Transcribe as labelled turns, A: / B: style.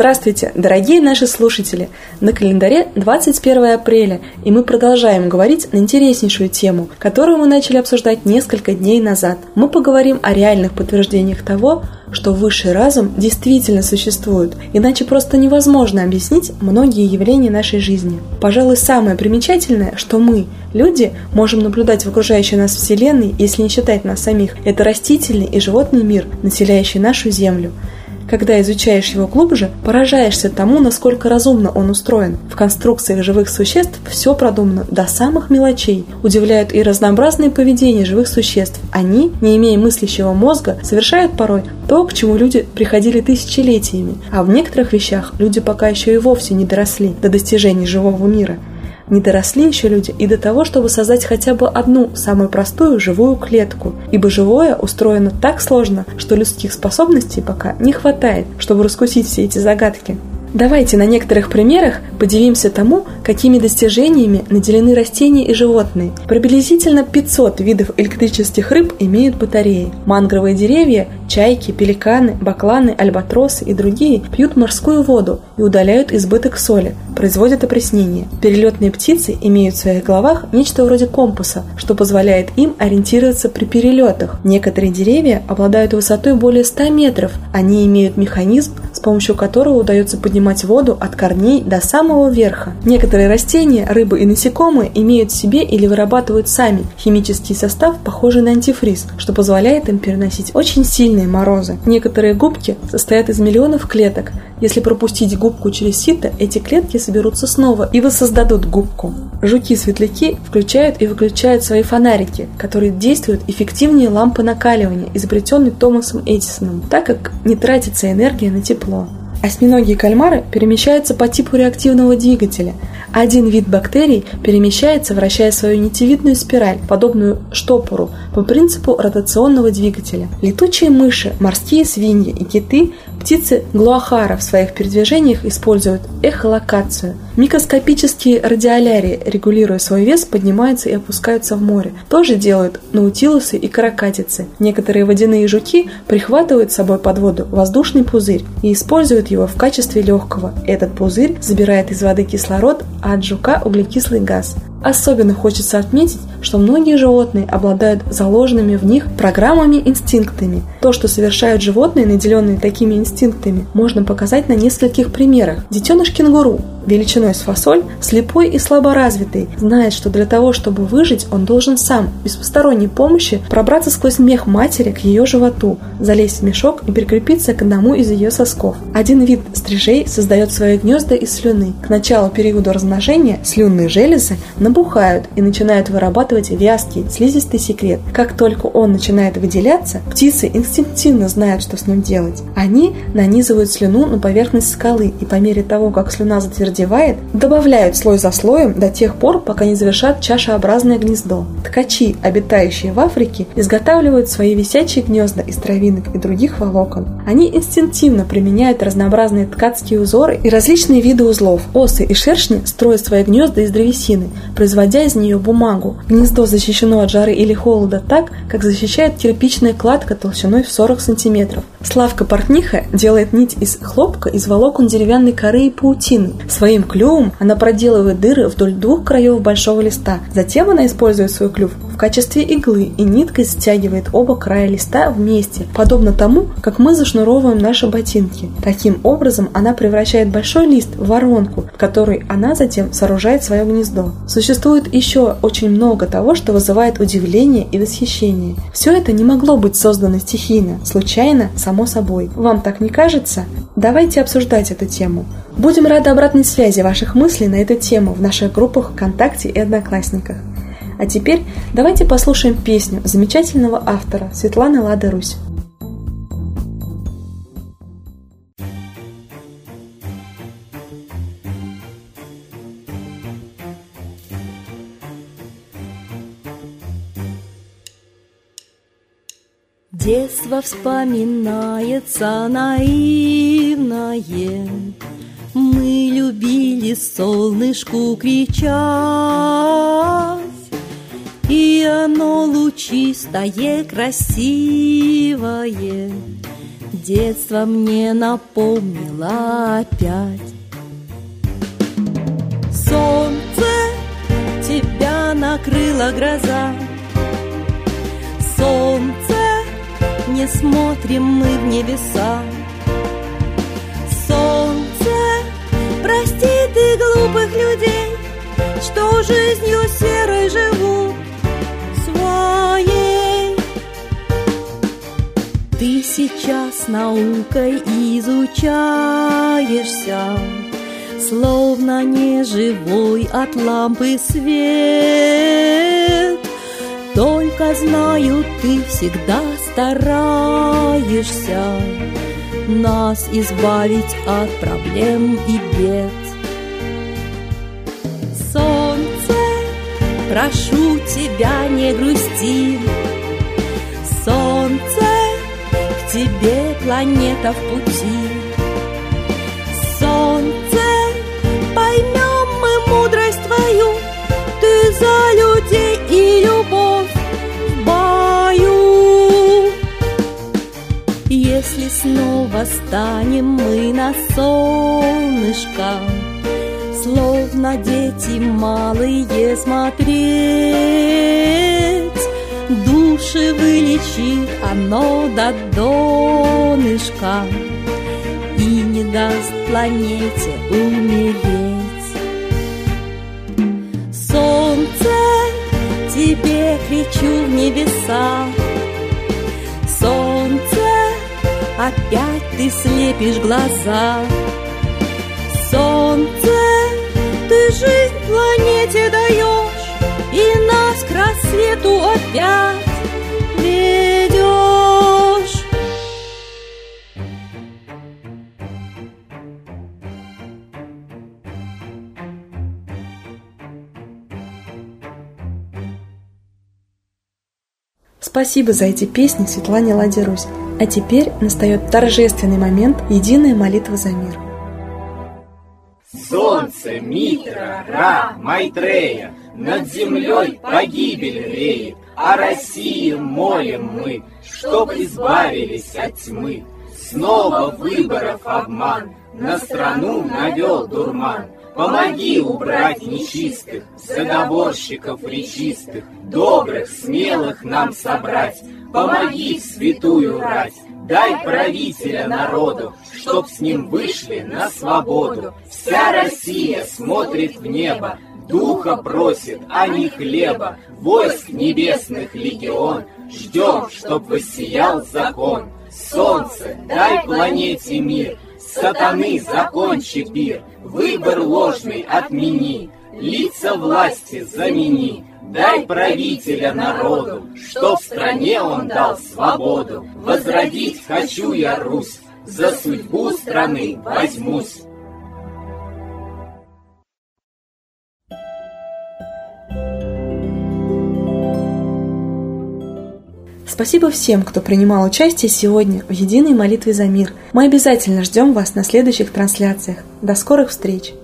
A: Здравствуйте, дорогие наши слушатели! На календаре 21 апреля, и мы продолжаем говорить на интереснейшую тему, которую мы начали обсуждать несколько дней назад. Мы поговорим о реальных подтверждениях того, что высший разум действительно существует, иначе просто невозможно объяснить многие явления нашей жизни. Пожалуй, самое примечательное, что мы, люди, можем наблюдать в окружающей нас Вселенной, если не считать нас самих, это растительный и животный мир, населяющий нашу Землю. Когда изучаешь его глубже, поражаешься тому, насколько разумно он устроен. В конструкциях живых существ все продумано до самых мелочей. Удивляют и разнообразные поведения живых существ. Они, не имея мыслящего мозга, совершают порой то, к чему люди приходили тысячелетиями. А в некоторых вещах люди пока еще и вовсе не доросли до достижений живого мира – не доросли еще люди и до того, чтобы создать хотя бы одну, самую простую, живую клетку, ибо живое устроено так сложно, что людских способностей пока не хватает, чтобы раскусить все эти загадки. Давайте на некоторых примерах подивимся тому, какими достижениями наделены растения и животные. Приблизительно 500 видов электрических рыб имеют батареи. Мангровые деревья, чайки, пеликаны, бакланы, альбатросы и другие пьют морскую воду и удаляют избыток соли, производят опреснение. Перелетные птицы имеют в своих головах нечто вроде компаса, что позволяет им ориентироваться при перелетах. Некоторые деревья обладают высотой более 100 метров. Они имеют механизм, с помощью которого удается поднимать поднимать воду от корней до самого верха. Некоторые растения, рыбы и насекомые имеют в себе или вырабатывают сами химический состав, похожий на антифриз, что позволяет им переносить очень сильные морозы. Некоторые губки состоят из миллионов клеток. Если пропустить губку через сито, эти клетки соберутся снова и воссоздадут губку. Жуки-светляки включают и выключают свои фонарики, которые действуют эффективнее лампы накаливания, изобретенной Томасом Эдисоном, так как не тратится энергия на тепло. Осьминоги и кальмары перемещаются по типу реактивного двигателя. Один вид бактерий перемещается, вращая свою нитевидную спираль, подобную штопору, по принципу ротационного двигателя. Летучие мыши, морские свиньи и киты Птицы глуахара в своих передвижениях используют эхолокацию. Микроскопические радиолярии, регулируя свой вес, поднимаются и опускаются в море. Тоже делают наутилусы и каракатицы. Некоторые водяные жуки прихватывают с собой под воду воздушный пузырь и используют его в качестве легкого. Этот пузырь забирает из воды кислород, а от жука углекислый газ. Особенно хочется отметить, что многие животные обладают заложенными в них программами-инстинктами. То, что совершают животные, наделенные такими инстинктами, можно показать на нескольких примерах. Детеныш кенгуру величиной с фасоль, слепой и слаборазвитый, знает, что для того, чтобы выжить, он должен сам, без посторонней помощи, пробраться сквозь мех матери к ее животу, залезть в мешок и прикрепиться к одному из ее сосков. Один вид стрижей создает свои гнезда из слюны. К началу периода размножения слюнные железы набухают и начинают вырабатывать вязкий, слизистый секрет. Как только он начинает выделяться, птицы инстинктивно знают, что с ним делать. Они нанизывают слюну на поверхность скалы и по мере того, как слюна затвердевает, добавляют слой за слоем до тех пор, пока не завершат чашеобразное гнездо. Ткачи, обитающие в Африке, изготавливают свои висячие гнезда из травинок и других волокон. Они инстинктивно применяют разнообразные ткацкие узоры и различные виды узлов. Осы и шершни строят свои гнезда из древесины, производя из нее бумагу. Гнездо защищено от жары или холода так, как защищает кирпичная кладка толщиной в 40 см. Славка Портниха делает нить из хлопка из волокон деревянной коры и паутины. Своим клювом она проделывает дыры вдоль двух краев большого листа. Затем она использует свой клюв качестве иглы и ниткой стягивает оба края листа вместе, подобно тому, как мы зашнуровываем наши ботинки. Таким образом она превращает большой лист в воронку, в которой она затем сооружает свое гнездо. Существует еще очень много того, что вызывает удивление и восхищение. Все это не могло быть создано стихийно, случайно, само собой. Вам так не кажется? Давайте обсуждать эту тему. Будем рады обратной связи ваших мыслей на эту тему в наших группах ВКонтакте и Одноклассниках. А теперь давайте послушаем песню замечательного автора Светланы Лада Русь.
B: Детство вспоминается наивное, Мы любили солнышку кричать, И оно лучистое, красивое. Детство мне напомнило опять. Солнце, тебя накрыла гроза. Солнце, не смотрим мы в небеса Ты сейчас наукой изучаешься Словно неживой от лампы свет. Только знаю, ты всегда стараешься Нас избавить от проблем и бед. Солнце, прошу тебя, не грусти тебе планета в пути Солнце, поймем мы мудрость твою, Ты за людей и любовь в бою. Если снова станем мы на солнышко, Словно дети малые смотреть, Души вылечит оно до донышка И не даст планете умереть. Солнце, тебе кричу в небеса, Солнце, опять ты слепишь глаза. Солнце, ты жизнь И рассвету опять ведешь.
A: Спасибо за эти песни Светлане Ладе Русь. А теперь настает торжественный момент «Единая молитва за мир».
C: Солнце, Митра, Ра, Майтрея, Над землей погибель реет, О России молим мы, Чтоб избавились от тьмы. Снова выборов обман, На страну навел дурман. Помоги убрать нечистых, Заговорщиков речистых, Добрых, смелых нам собрать, Помоги святую рать, Дай правителя народу, Чтоб с ним вышли на свободу. Вся Россия смотрит в небо, Духа просит, а не хлеба, Войск небесных легион, Ждем, чтоб воссиял закон. Солнце, дай планете мир, Сатаны, закончи пир, Выбор ложный отмени, Лица власти замени, Дай правителя народу, Что в стране он дал свободу. Возродить хочу я Русь, За судьбу страны возьмусь.
A: Спасибо всем, кто принимал участие сегодня в единой молитве за мир. Мы обязательно ждем вас на следующих трансляциях. До скорых встреч!